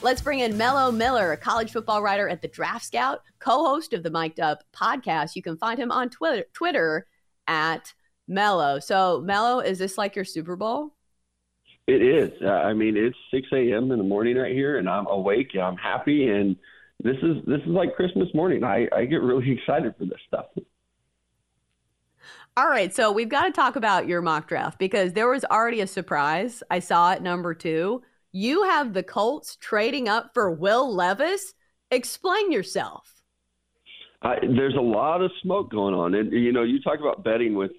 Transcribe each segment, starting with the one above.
Let's bring in Mello Miller, a college football writer at the Draft Scout, co-host of the Mic'd Up podcast. You can find him on Twitter, Twitter at Mello. So, Mello, is this like your Super Bowl? It is. Uh, I mean, it's 6 a.m. in the morning right here, and I'm awake. I'm happy, and this is this is like Christmas morning. I, I get really excited for this stuff. All right, so we've got to talk about your mock draft because there was already a surprise. I saw it number two you have the Colts trading up for Will Levis. Explain yourself. Uh, there's a lot of smoke going on, and you know, you talk about betting with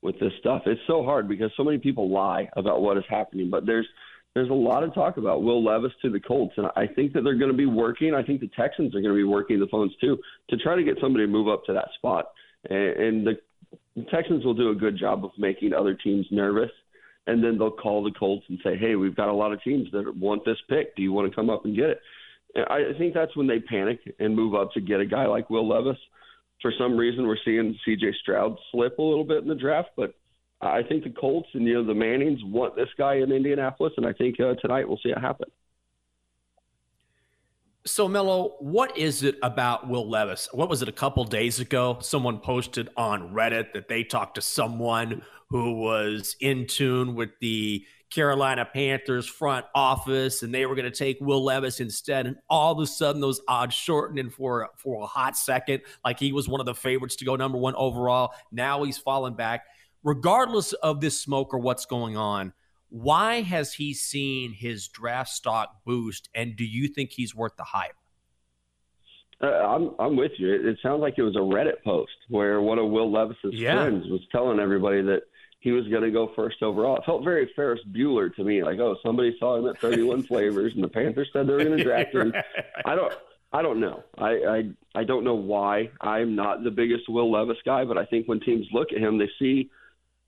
with this stuff. It's so hard because so many people lie about what is happening, but there's there's a lot of talk about Will Levis to the Colts, and I think that they're going to be working. I think the Texans are going to be working the phones too to try to get somebody to move up to that spot, and, and the Texans will do a good job of making other teams nervous and then they'll call the Colts and say, "Hey, we've got a lot of teams that want this pick. Do you want to come up and get it?" And I think that's when they panic and move up to get a guy like Will Levis. For some reason, we're seeing C.J. Stroud slip a little bit in the draft, but I think the Colts and you know the Mannings want this guy in Indianapolis, and I think uh, tonight we'll see it happen. So, Mello, what is it about Will Levis? What was it a couple days ago? Someone posted on Reddit that they talked to someone who was in tune with the Carolina Panthers front office, and they were going to take Will Levis instead. And all of a sudden, those odds shortened and for for a hot second, like he was one of the favorites to go number one overall. Now he's fallen back. Regardless of this smoke or what's going on, why has he seen his draft stock boost? And do you think he's worth the hype? Uh, I'm I'm with you. It, it sounds like it was a Reddit post where one of Will Levis's yeah. friends was telling everybody that he was going to go first overall. It felt very Ferris Bueller to me, like, oh, somebody saw him at 31 flavors, and the Panthers said they were going to draft him. right. I don't, I don't know. I, I, I don't know why. I'm not the biggest Will Levis guy, but I think when teams look at him, they see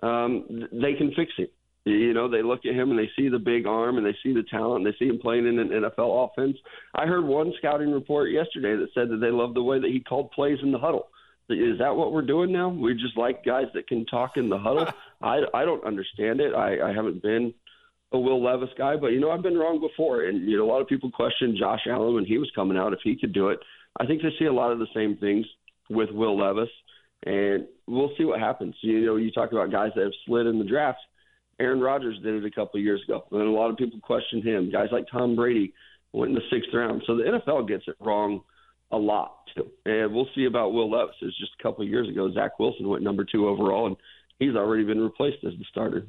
um, they can fix him. You know, they look at him and they see the big arm and they see the talent and they see him playing in an NFL offense. I heard one scouting report yesterday that said that they love the way that he called plays in the huddle. Is that what we're doing now? We just like guys that can talk in the huddle. I, I don't understand it. I, I haven't been a Will Levis guy, but you know I've been wrong before. And you know a lot of people question Josh Allen when he was coming out if he could do it. I think they see a lot of the same things with Will Levis, and we'll see what happens. You know, you talk about guys that have slid in the draft. Aaron Rodgers did it a couple of years ago, and a lot of people questioned him. Guys like Tom Brady went in the sixth round, so the NFL gets it wrong a lot too. And we'll see about Will Levis. It was just a couple of years ago. Zach Wilson went number two overall, and he's already been replaced as the starter.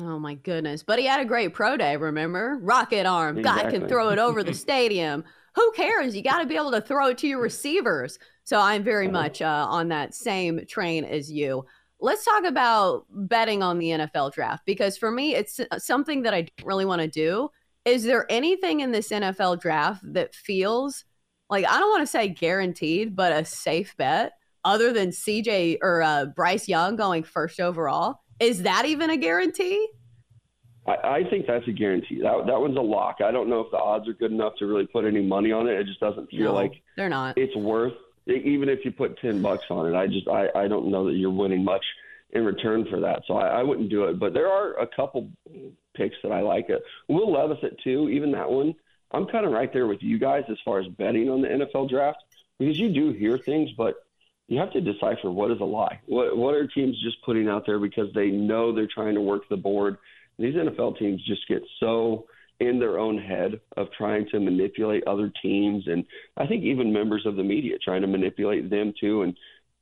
Oh my goodness! But he had a great pro day. Remember, rocket arm exactly. guy can throw it over the stadium. Who cares? You got to be able to throw it to your receivers. So I'm very much uh, on that same train as you. Let's talk about betting on the NFL draft because for me, it's something that I don't really want to do. Is there anything in this NFL draft that feels like I don't want to say guaranteed, but a safe bet other than CJ or uh, Bryce Young going first overall? Is that even a guarantee? I, I think that's a guarantee. That that one's a lock. I don't know if the odds are good enough to really put any money on it. It just doesn't feel no, like they're not. It's worth even if you put ten bucks on it. I just I, I don't know that you're winning much in return for that. So I, I wouldn't do it. But there are a couple picks that I like. It. Will Levis at two, even that one. I'm kind of right there with you guys as far as betting on the NFL draft because you do hear things, but you have to decipher what is a lie. What what are teams just putting out there because they know they're trying to work the board. These NFL teams just get so in their own head of trying to manipulate other teams and I think even members of the media trying to manipulate them too and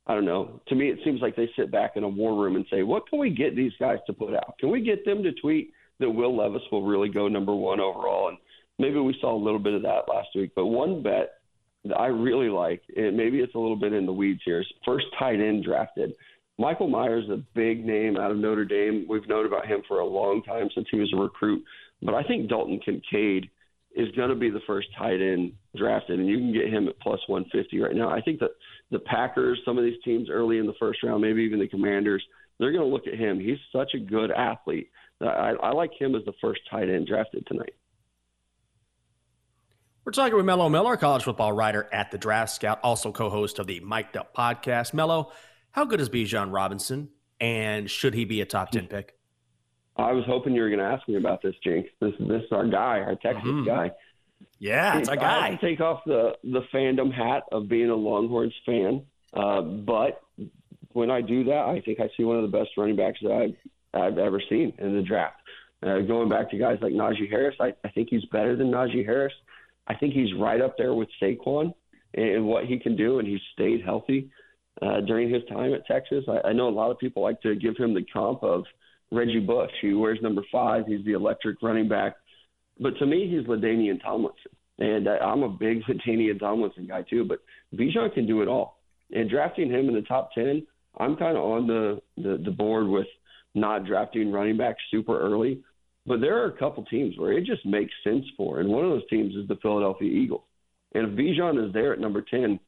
I don't know. To me it seems like they sit back in a war room and say, "What can we get these guys to put out? Can we get them to tweet that Will Levis will really go number 1 overall?" And maybe we saw a little bit of that last week, but one bet that I really like, and maybe it's a little bit in the weeds here, is first tight end drafted. Michael Mayer is a big name out of Notre Dame. We've known about him for a long time since he was a recruit. But I think Dalton Kincaid is going to be the first tight end drafted, and you can get him at plus 150 right now. I think that the Packers, some of these teams early in the first round, maybe even the Commanders, they're going to look at him. He's such a good athlete. I, I like him as the first tight end drafted tonight. We're talking with Mello Miller, college football writer at the Draft Scout, also co-host of the Mic'd Up podcast. Mello, how good is Bijan Robinson, and should he be a top ten pick? I was hoping you were going to ask me about this, Jenks. This this is our guy, our Texas mm-hmm. guy. Yeah, it's our guy. I have to take off the the fandom hat of being a Longhorns fan, uh, but when I do that, I think I see one of the best running backs that I've I've ever seen in the draft. Uh, going back to guys like Najee Harris, I, I think he's better than Najee Harris. I think he's right up there with Saquon and what he can do, and he's stayed healthy uh, during his time at Texas. I, I know a lot of people like to give him the comp of Reggie Bush. He wears number five. He's the electric running back. But to me, he's LaDainian Tomlinson. And I, I'm a big LaDainian Tomlinson guy too. But Bijan can do it all. And drafting him in the top 10, I'm kind of on the, the, the board with not drafting running backs super early. But there are a couple teams where it just makes sense for. And one of those teams is the Philadelphia Eagles. And if Bijan is there at number 10,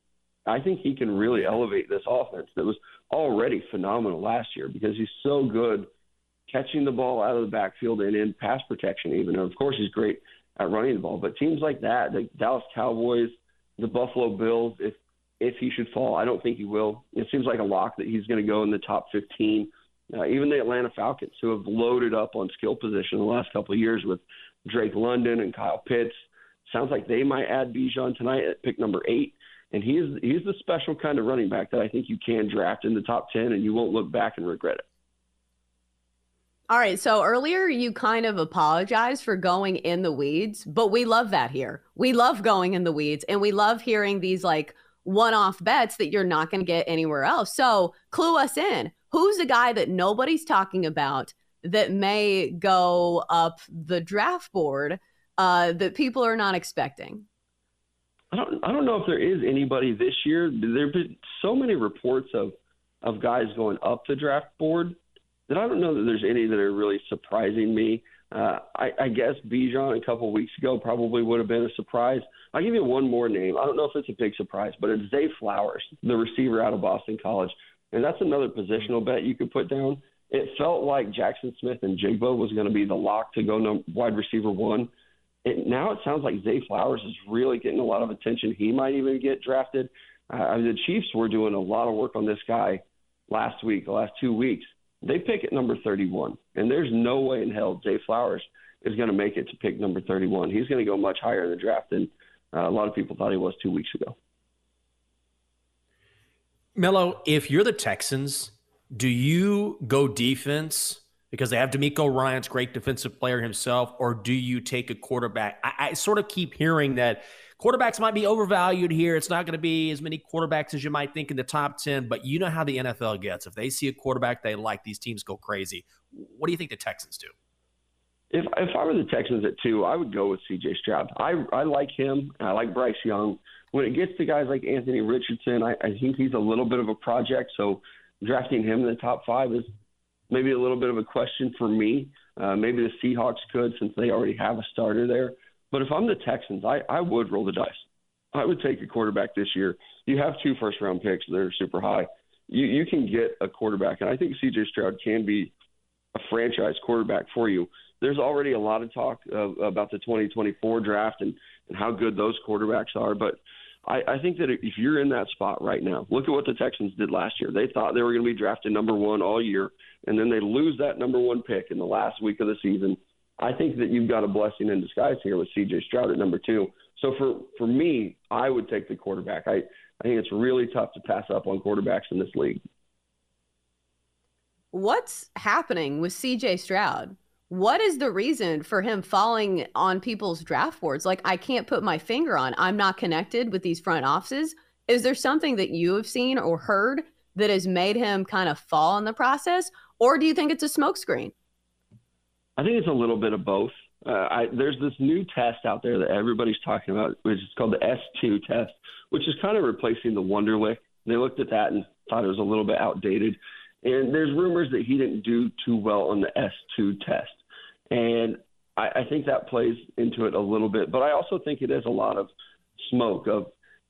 I think he can really elevate this offense that was already phenomenal last year because he's so good – catching the ball out of the backfield and in pass protection, even. And of course, he's great at running the ball. But teams like that, the Dallas Cowboys, the Buffalo Bills, if if he should fall, I don't think he will. It seems like a lock that he's going to go in the top 15. Uh, even the Atlanta Falcons, who have loaded up on skill position the last couple of years with Drake London and Kyle Pitts, sounds like they might add Bijan tonight at pick number eight. And he's he's the special kind of running back that I think you can draft in the top 10, and you won't look back and regret it. All right. So earlier you kind of apologized for going in the weeds, but we love that here. We love going in the weeds and we love hearing these like one off bets that you're not going to get anywhere else. So clue us in. Who's the guy that nobody's talking about that may go up the draft board uh, that people are not expecting? I don't, I don't know if there is anybody this year. There have been so many reports of, of guys going up the draft board that I don't know that there's any that are really surprising me. Uh, I, I guess Bijan a couple weeks ago probably would have been a surprise. I'll give you one more name. I don't know if it's a big surprise, but it's Zay Flowers, the receiver out of Boston College. And that's another positional bet you could put down. It felt like Jaxon Smith-Njigba was going to be the lock to go no, wide receiver one. It, now it sounds like Zay Flowers is really getting a lot of attention. He might even get drafted. Uh, the Chiefs were doing a lot of work on this guy last week, the last two weeks. They pick at number 31, and there's no way in hell Zay Flowers is going to make it to pick number 31. He's going to go much higher in the draft than uh, a lot of people thought he was two weeks ago. Mello, if you're the Texans, do you go defense because they have DeMeco Ryans great defensive player himself, or do you take a quarterback? I, I sort of keep hearing that quarterbacks might be overvalued here. It's not going to be as many quarterbacks as you might think in the top 10, but you know how the NFL gets. If they see a quarterback they like, these teams go crazy. What do you think the Texans do? If if I were the Texans at two, I would go with C.J. Stroud. I I like him. I like Bryce Young. When it gets to guys like Anthony Richardson, I, I think he's a little bit of a project. So drafting him in the top five is maybe a little bit of a question for me. Uh, maybe the Seahawks could since they already have a starter there. But if I'm the Texans, I, I would roll the dice. I would take a quarterback this year. You have two first round picks that are super high. You you can get a quarterback, and I think CJ Stroud can be a franchise quarterback for you. There's already a lot of talk of, about the 2024 draft and, and how good those quarterbacks are, but I, I think that if you're in that spot right now, look at what the Texans did last year. They thought they were going to be drafted number one all year, and then they lose that number one pick in the last week of the season I think that you've got a blessing in disguise here with C.J. Stroud at number two. So for for me, I would take the quarterback. I I think it's really tough to pass up on quarterbacks in this league. What's happening with C.J. Stroud? What is the reason for him falling on people's draft boards? Like, I can't put my finger on. I'm not connected with these front offices. Is there something that you have seen or heard that has made him kind of fall in the process, or do you think it's a smokescreen? I think it's a little bit of both. Uh, I, there's this new test out there that everybody's talking about, which is called the S2 test, which is kind of replacing the Wonderlic. They looked at that and thought it was a little bit outdated. And there's rumors that he didn't do too well on the S2 test. And I, I think that plays into it a little bit. But I also think it is a lot of smoke of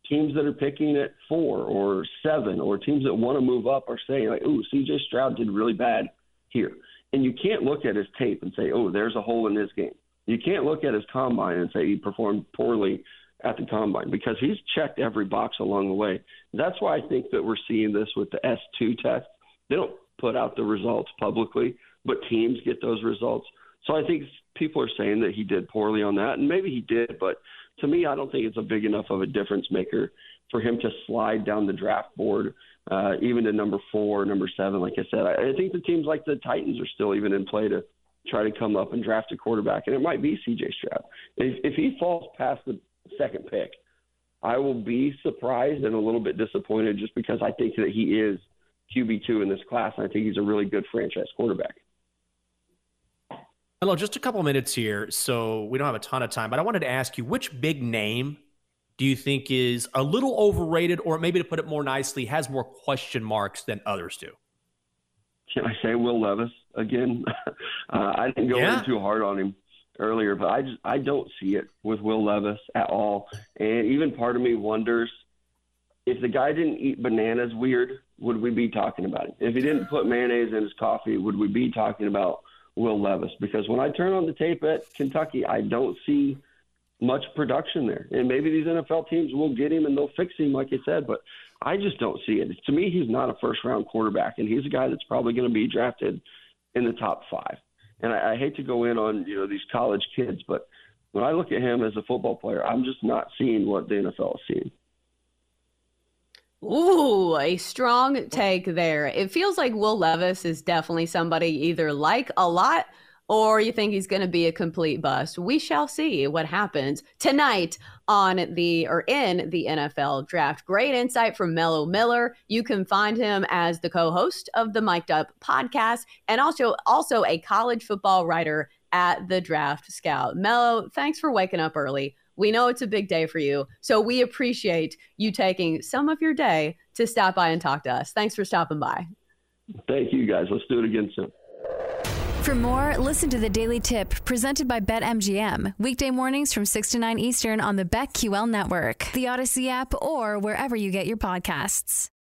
teams that are picking at four or seven, or teams that want to move up are saying, like, ooh, CJ Stroud did really bad here. And you can't look at his tape and say, oh, there's a hole in his game. You can't look at his combine and say he performed poorly at the combine because he's checked every box along the way. That's why I think that we're seeing this with the S2 test. They don't put out the results publicly, but teams get those results. So I think people are saying that he did poorly on that, and maybe he did, but to me, I don't think it's a big enough of a difference maker for him to slide down the draft board, uh, even to number four, number seven. Like I said, I, I think the teams like the Titans are still even in play to try to come up and draft a quarterback, and it might be C.J. Stroud. If, if he falls past the second pick, I will be surprised and a little bit disappointed just because I think that he is QB two in this class, and I think he's a really good franchise quarterback. Mello, just a couple minutes here, so we don't have a ton of time, but I wanted to ask you which big name do you think is a little overrated, or maybe to put it more nicely, has more question marks than others do? Can I say Will Levis again? uh, I didn't go yeah. in too hard on him earlier, but I just I don't see it with Will Levis at all, and even part of me wonders if the guy didn't eat bananas weird, would we be talking about it? If he didn't put mayonnaise in his coffee, would we be talking about Will Levis because when I turn on the tape at Kentucky, I don't see much production there. And maybe these NFL teams will get him and they'll fix him, like you said, but I just don't see it. To me, he's not a first round quarterback, and he's a guy that's probably going to be drafted in the top five. And I, I hate to go in on you know these college kids, but when I look at him as a football player, I'm just not seeing what the NFL is seeing. Ooh, a strong take there. It feels like Will Levis is definitely somebody either like a lot or you think he's going to be a complete bust. We shall see what happens tonight on the or in the NFL draft. Great insight from Mello Miller. You can find him as the co-host of the Mic'd Up podcast and also also a college football writer at the Draft Scout. Mello, thanks for waking up early. We know it's a big day for you. So we appreciate you taking some of your day to stop by and talk to us. Thanks for stopping by. Thank you, guys. Let's do it again soon. For more, listen to the Daily Tip presented by BetMGM. Weekday mornings from 6 to 9 Eastern on the BetQL network, the Audacy app, or wherever you get your podcasts.